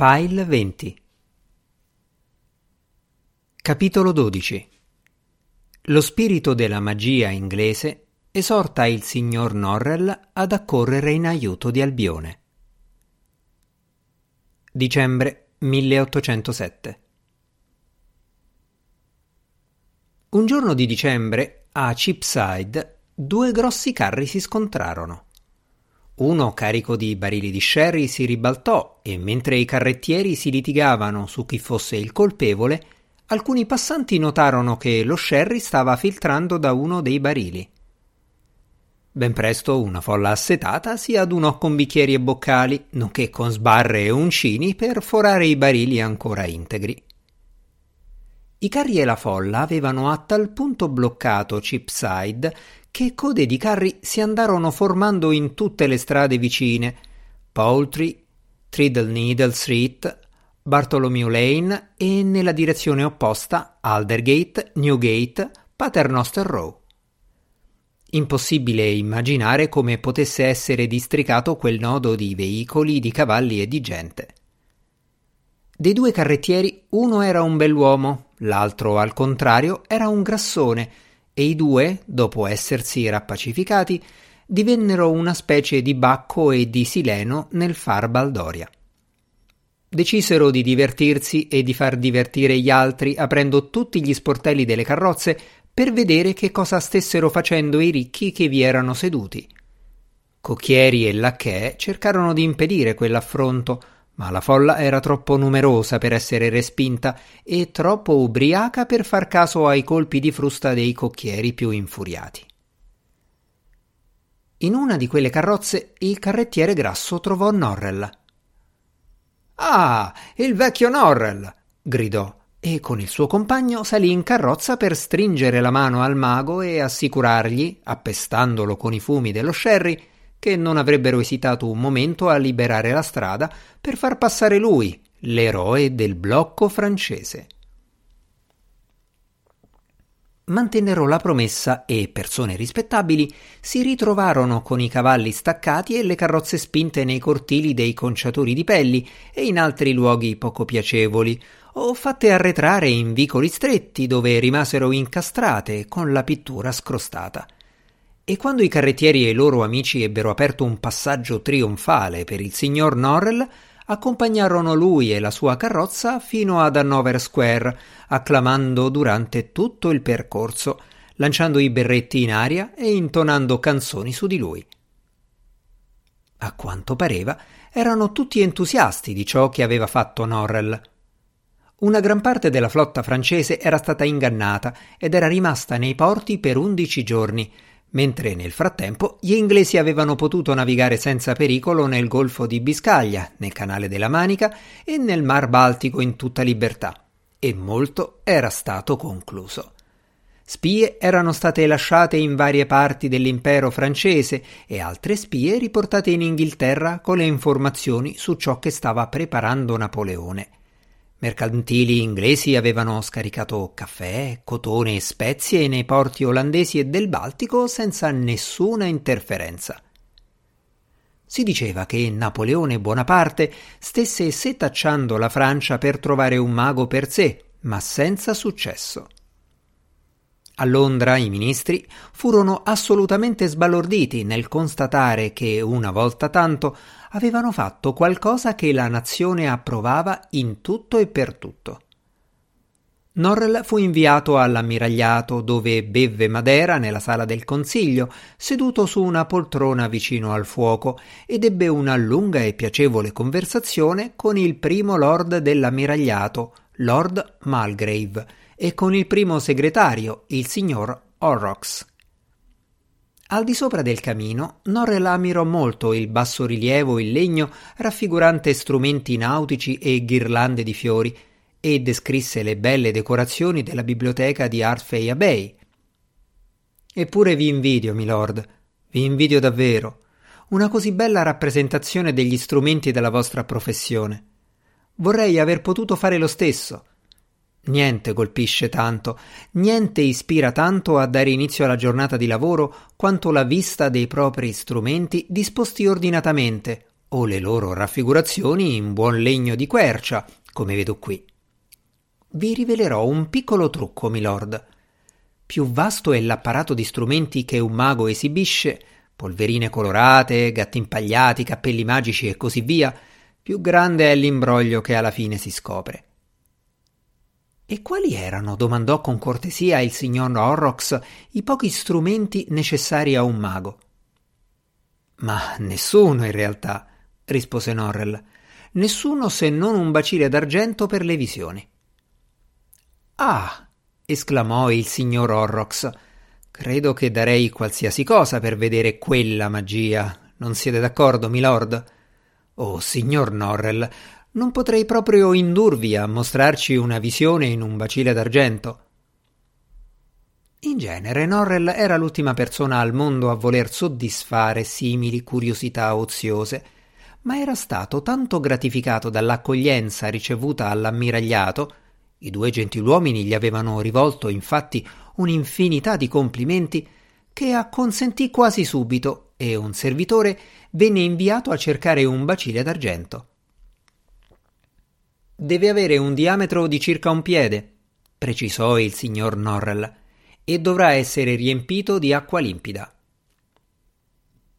File 20 Capitolo 12 Lo spirito della magia inglese esorta il signor Norrell ad accorrere in aiuto di Albione. Dicembre 1807 Un giorno di dicembre a Cheapside due grossi carri si scontrarono. Uno carico di barili di sherry si ribaltò e mentre i carrettieri si litigavano su chi fosse il colpevole, alcuni passanti notarono che lo sherry stava filtrando da uno dei barili. Ben presto una folla assetata si adunò con bicchieri e boccali, nonché con sbarre e uncini per forare i barili ancora integri. I carri e la folla avevano a tal punto bloccato Cheapside che code di carri si andarono formando in tutte le strade vicine Poultry, Triddle Needle Street, Bartholomew Lane e nella direzione opposta Aldergate, Newgate, Paternoster Row. Impossibile immaginare come potesse essere districato quel nodo di veicoli, di cavalli e di gente. Dei due carrettieri uno era un bell'uomo, l'altro al contrario era un grassone, e i due, dopo essersi rappacificati, divennero una specie di Bacco e di Sileno nel far Baldoria. Decisero di divertirsi e di far divertire gli altri aprendo tutti gli sportelli delle carrozze per vedere che cosa stessero facendo i ricchi che vi erano seduti. Cocchieri e lacchè cercarono di impedire quell'affronto, ma la folla era troppo numerosa per essere respinta e troppo ubriaca per far caso ai colpi di frusta dei cocchieri più infuriati. In una di quelle carrozze il carrettiere grasso trovò Norrell. Ah, il vecchio Norrell! gridò e con il suo compagno salì in carrozza per stringere la mano al mago e assicurargli, appestandolo con i fumi dello sherry, che non avrebbero esitato un momento a liberare la strada per far passare lui, l'eroe del blocco francese. Mantennero la promessa e persone rispettabili si ritrovarono con i cavalli staccati e le carrozze spinte nei cortili dei conciatori di pelli e in altri luoghi poco piacevoli, o fatte arretrare in vicoli stretti dove rimasero incastrate con la pittura scrostata. E quando i carrettieri e i loro amici ebbero aperto un passaggio trionfale per il signor Norrell, accompagnarono lui e la sua carrozza fino ad Hanover Square, acclamando durante tutto il percorso, lanciando i berretti in aria e intonando canzoni su di lui. A quanto pareva, erano tutti entusiasti di ciò che aveva fatto Norrell. Una gran parte della flotta francese era stata ingannata ed era rimasta nei porti per undici giorni, mentre nel frattempo gli inglesi avevano potuto navigare senza pericolo nel Golfo di Biscaglia, nel Canale della Manica e nel Mar Baltico in tutta libertà, e molto era stato concluso. Spie erano state lasciate in varie parti dell'impero francese e altre spie riportate in Inghilterra con le informazioni su ciò che stava preparando Napoleone. Mercantili inglesi avevano scaricato caffè, cotone e spezie nei porti olandesi e del Baltico senza nessuna interferenza. Si diceva che Napoleone Bonaparte stesse setacciando la Francia per trovare un mago per sé, ma senza successo. A Londra i ministri furono assolutamente sbalorditi nel constatare che, una volta tanto, avevano fatto qualcosa che la nazione approvava in tutto e per tutto. Norrell fu inviato all'ammiragliato dove bevve Madera nella sala del consiglio, seduto su una poltrona vicino al fuoco, ed ebbe una lunga e piacevole conversazione con il primo lord dell'ammiragliato, Lord Malgrave, e con il primo segretario, il signor Horrocks. Al di sopra del camino, Norrell ammirò molto il bassorilievo in legno raffigurante strumenti nautici e ghirlande di fiori e descrisse le belle decorazioni della biblioteca di Arthfey Bay. Eppure vi invidio, milord, vi invidio davvero. Una così bella rappresentazione degli strumenti della vostra professione. Vorrei aver potuto fare lo stesso, Niente colpisce tanto, niente ispira tanto a dare inizio alla giornata di lavoro quanto la vista dei propri strumenti disposti ordinatamente, o le loro raffigurazioni in buon legno di quercia, come vedo qui. Vi rivelerò un piccolo trucco, milord. Più vasto è l'apparato di strumenti che un mago esibisce, polverine colorate, gatti impagliati, cappelli magici e così via, più grande è l'imbroglio che alla fine si scopre. E quali erano, domandò con cortesia il signor Horrocks, i pochi strumenti necessari a un mago? Ma nessuno in realtà, rispose Norrell. Nessuno se non un bacile d'argento per le visioni. Ah! esclamò il signor Horrocks. Credo che darei qualsiasi cosa per vedere quella magia. Non siete d'accordo, milord? Oh, signor Norrell, non potrei proprio indurvi a mostrarci una visione in un bacile d'argento. In genere Norrell era l'ultima persona al mondo a voler soddisfare simili curiosità oziose, ma era stato tanto gratificato dall'accoglienza ricevuta all'ammiragliato i due gentiluomini gli avevano rivolto infatti un'infinità di complimenti che acconsentì quasi subito e un servitore venne inviato a cercare un bacile d'argento. Deve avere un diametro di circa un piede, precisò il signor Norrell, e dovrà essere riempito di acqua limpida.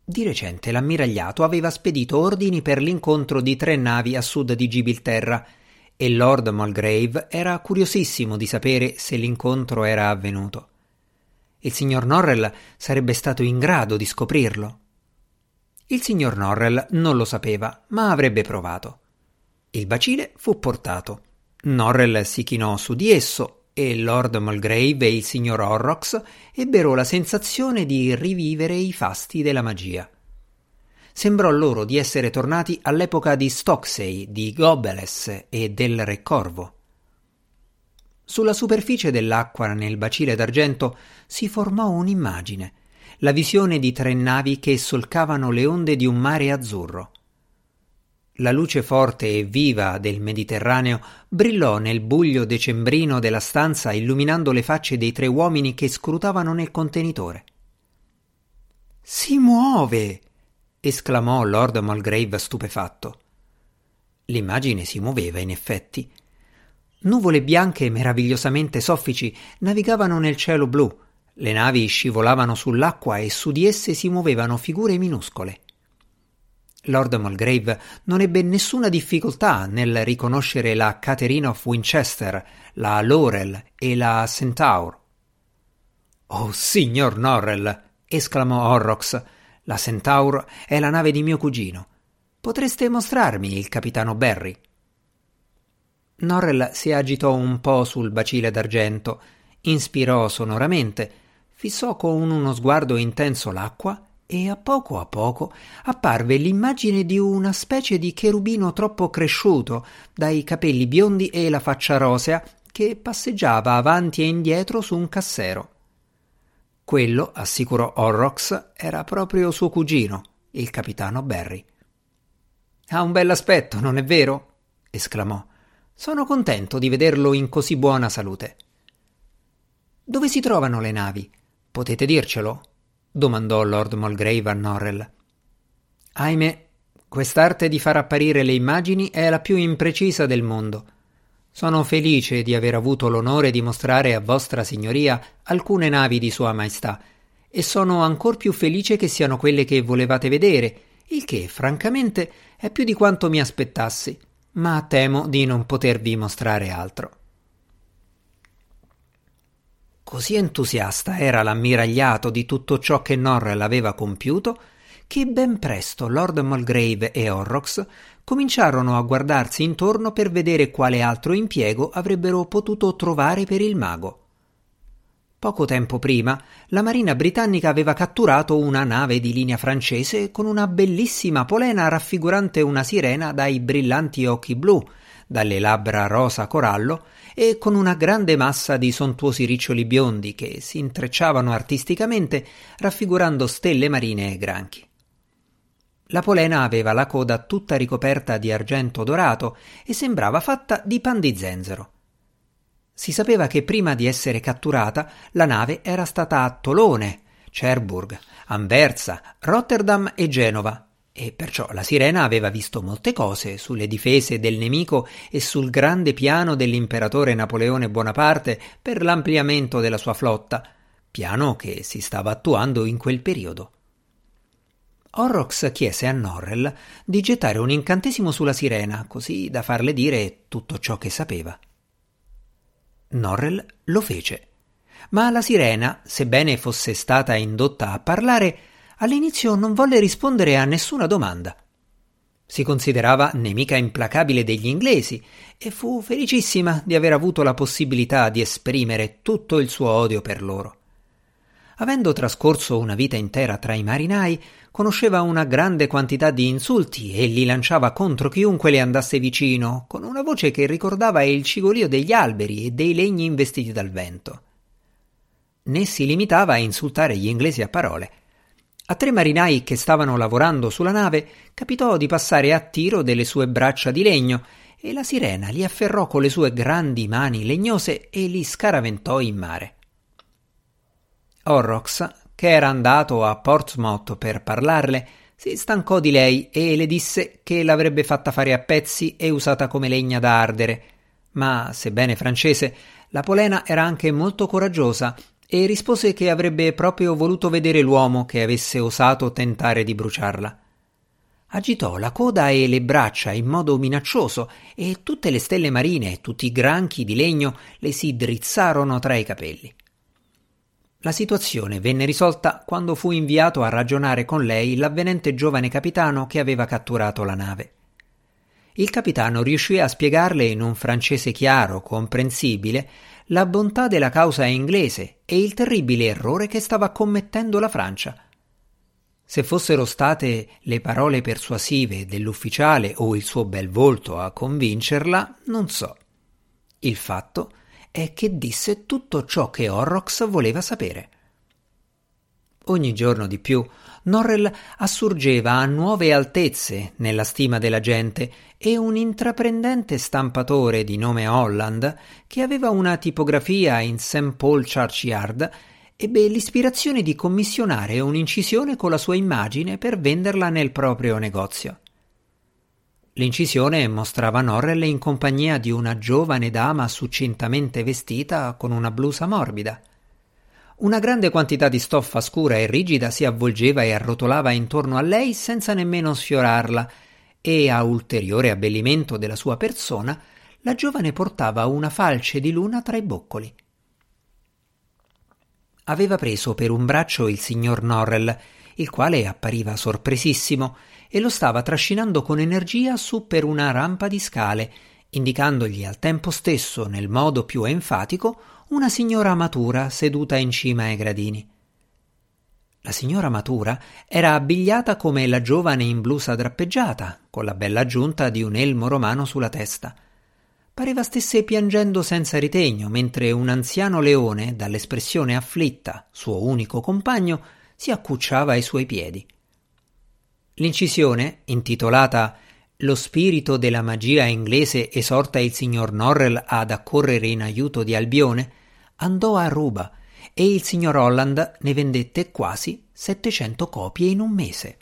Di recente l'ammiragliato aveva spedito ordini per l'incontro di tre navi a sud di Gibilterra e Lord Mulgrave era curiosissimo di sapere se l'incontro era avvenuto. Il signor Norrell sarebbe stato in grado di scoprirlo. Il signor Norrell non lo sapeva, ma avrebbe provato. Il bacile fu portato. Norrell si chinò su di esso e Lord Mulgrave e il signor Horrocks ebbero la sensazione di rivivere i fasti della magia sembrò loro di essere tornati all'epoca di Stocksey, di Gobeles e del Re Corvo. Sulla superficie dell'acqua nel bacile d'argento si formò un'immagine, la visione di tre navi che solcavano le onde di un mare azzurro. La luce forte e viva del Mediterraneo brillò nel buio decembrino della stanza illuminando le facce dei tre uomini che scrutavano nel contenitore. Si muove! esclamò Lord Mulgrave stupefatto. L'immagine si muoveva, in effetti. Nuvole bianche meravigliosamente soffici navigavano nel cielo blu, le navi scivolavano sull'acqua e su di esse si muovevano figure minuscole. Lord Mulgrave non ebbe nessuna difficoltà nel riconoscere la Caterina of Winchester, la Laurel e la Centaur. Oh, signor Norrell! esclamò Horrocks la Centaur è la nave di mio cugino. Potreste mostrarmi il capitano Barry? Norrell si agitò un po' sul bacile d'argento, inspirò sonoramente, fissò con uno sguardo intenso l'acqua e a poco a poco apparve l'immagine di una specie di cherubino troppo cresciuto, dai capelli biondi e la faccia rosea, che passeggiava avanti e indietro su un cassero. Quello, assicurò Horrocks, era proprio suo cugino, il capitano Barry. Ha un bell'aspetto, non è vero? esclamò. Sono contento di vederlo in così buona salute. Dove si trovano le navi? Potete dircelo? Domandò Lord Mulgrave a Norrell. Ahimè, quest'arte di far apparire le immagini è la più imprecisa del mondo. Sono felice di aver avuto l'onore di mostrare a vostra signoria alcune navi di Sua Maestà, e sono ancor più felice che siano quelle che volevate vedere, il che, francamente, è più di quanto mi aspettassi, ma temo di non potervi mostrare altro. Così entusiasta era l'ammiragliato di tutto ciò che Norrell aveva compiuto, che ben presto Lord Mulgrave e Horrocks cominciarono a guardarsi intorno per vedere quale altro impiego avrebbero potuto trovare per il mago. Poco tempo prima, la marina britannica aveva catturato una nave di linea francese con una bellissima polena raffigurante una sirena dai brillanti occhi blu, dalle labbra rosa corallo e con una grande massa di sontuosi riccioli biondi che si intrecciavano artisticamente raffigurando stelle marine e granchi. La polena aveva la coda tutta ricoperta di argento dorato e sembrava fatta di pan di zenzero. Si sapeva che prima di essere catturata la nave era stata a Tolone, Cherbourg, Anversa, Rotterdam e Genova e perciò la sirena aveva visto molte cose sulle difese del nemico e sul grande piano dell'imperatore Napoleone Bonaparte per l'ampliamento della sua flotta, piano che si stava attuando in quel periodo. Horrocks chiese a Norrell di gettare un incantesimo sulla sirena, così da farle dire tutto ciò che sapeva. Norrell lo fece, ma la sirena, sebbene fosse stata indotta a parlare, all'inizio non volle rispondere a nessuna domanda. Si considerava nemica implacabile degli inglesi e fu felicissima di aver avuto la possibilità di esprimere tutto il suo odio per loro. Avendo trascorso una vita intera tra i marinai, conosceva una grande quantità di insulti e li lanciava contro chiunque le andasse vicino, con una voce che ricordava il cigolio degli alberi e dei legni investiti dal vento. Né si limitava a insultare gli inglesi a parole. A tre marinai che stavano lavorando sulla nave capitò di passare a tiro delle sue braccia di legno e la sirena li afferrò con le sue grandi mani legnose e li scaraventò in mare. Horrocks, che era andato a Portsmouth per parlarle, si stancò di lei e le disse che l'avrebbe fatta fare a pezzi e usata come legna da ardere. Ma, sebbene francese, la polena era anche molto coraggiosa e rispose che avrebbe proprio voluto vedere l'uomo che avesse osato tentare di bruciarla. Agitò la coda e le braccia in modo minaccioso e tutte le stelle marine e tutti i granchi di legno le si drizzarono tra i capelli. La situazione venne risolta quando fu inviato a ragionare con lei l'avvenente giovane capitano che aveva catturato la nave. Il capitano riuscì a spiegarle in un francese chiaro, comprensibile, la bontà della causa inglese e il terribile errore che stava commettendo la Francia. Se fossero state le parole persuasive dell'ufficiale o il suo bel volto a convincerla, non so. Il fatto è che disse tutto ciò che Horrocks voleva sapere. Ogni giorno di più Norrell assurgeva a nuove altezze nella stima della gente e un intraprendente stampatore di nome Holland, che aveva una tipografia in St. Paul Churchyard, ebbe l'ispirazione di commissionare un'incisione con la sua immagine per venderla nel proprio negozio. L'incisione mostrava Norrell in compagnia di una giovane dama succintamente vestita con una blusa morbida. Una grande quantità di stoffa scura e rigida si avvolgeva e arrotolava intorno a lei senza nemmeno sfiorarla, e a ulteriore abbellimento della sua persona, la giovane portava una falce di luna tra i boccoli. Aveva preso per un braccio il signor Norrell, il quale appariva sorpresissimo, e lo stava trascinando con energia su per una rampa di scale, indicandogli al tempo stesso, nel modo più enfatico, una signora matura seduta in cima ai gradini. La signora matura era abbigliata come la giovane in blusa drappeggiata, con la bella aggiunta di un elmo romano sulla testa. Pareva stesse piangendo senza ritegno, mentre un anziano leone, dall'espressione afflitta, suo unico compagno, si accucciava ai suoi piedi. L'incisione, intitolata Lo spirito della magia inglese esorta il signor Norrell ad accorrere in aiuto di Albione, andò a ruba e il signor Holland ne vendette quasi 700 copie in un mese.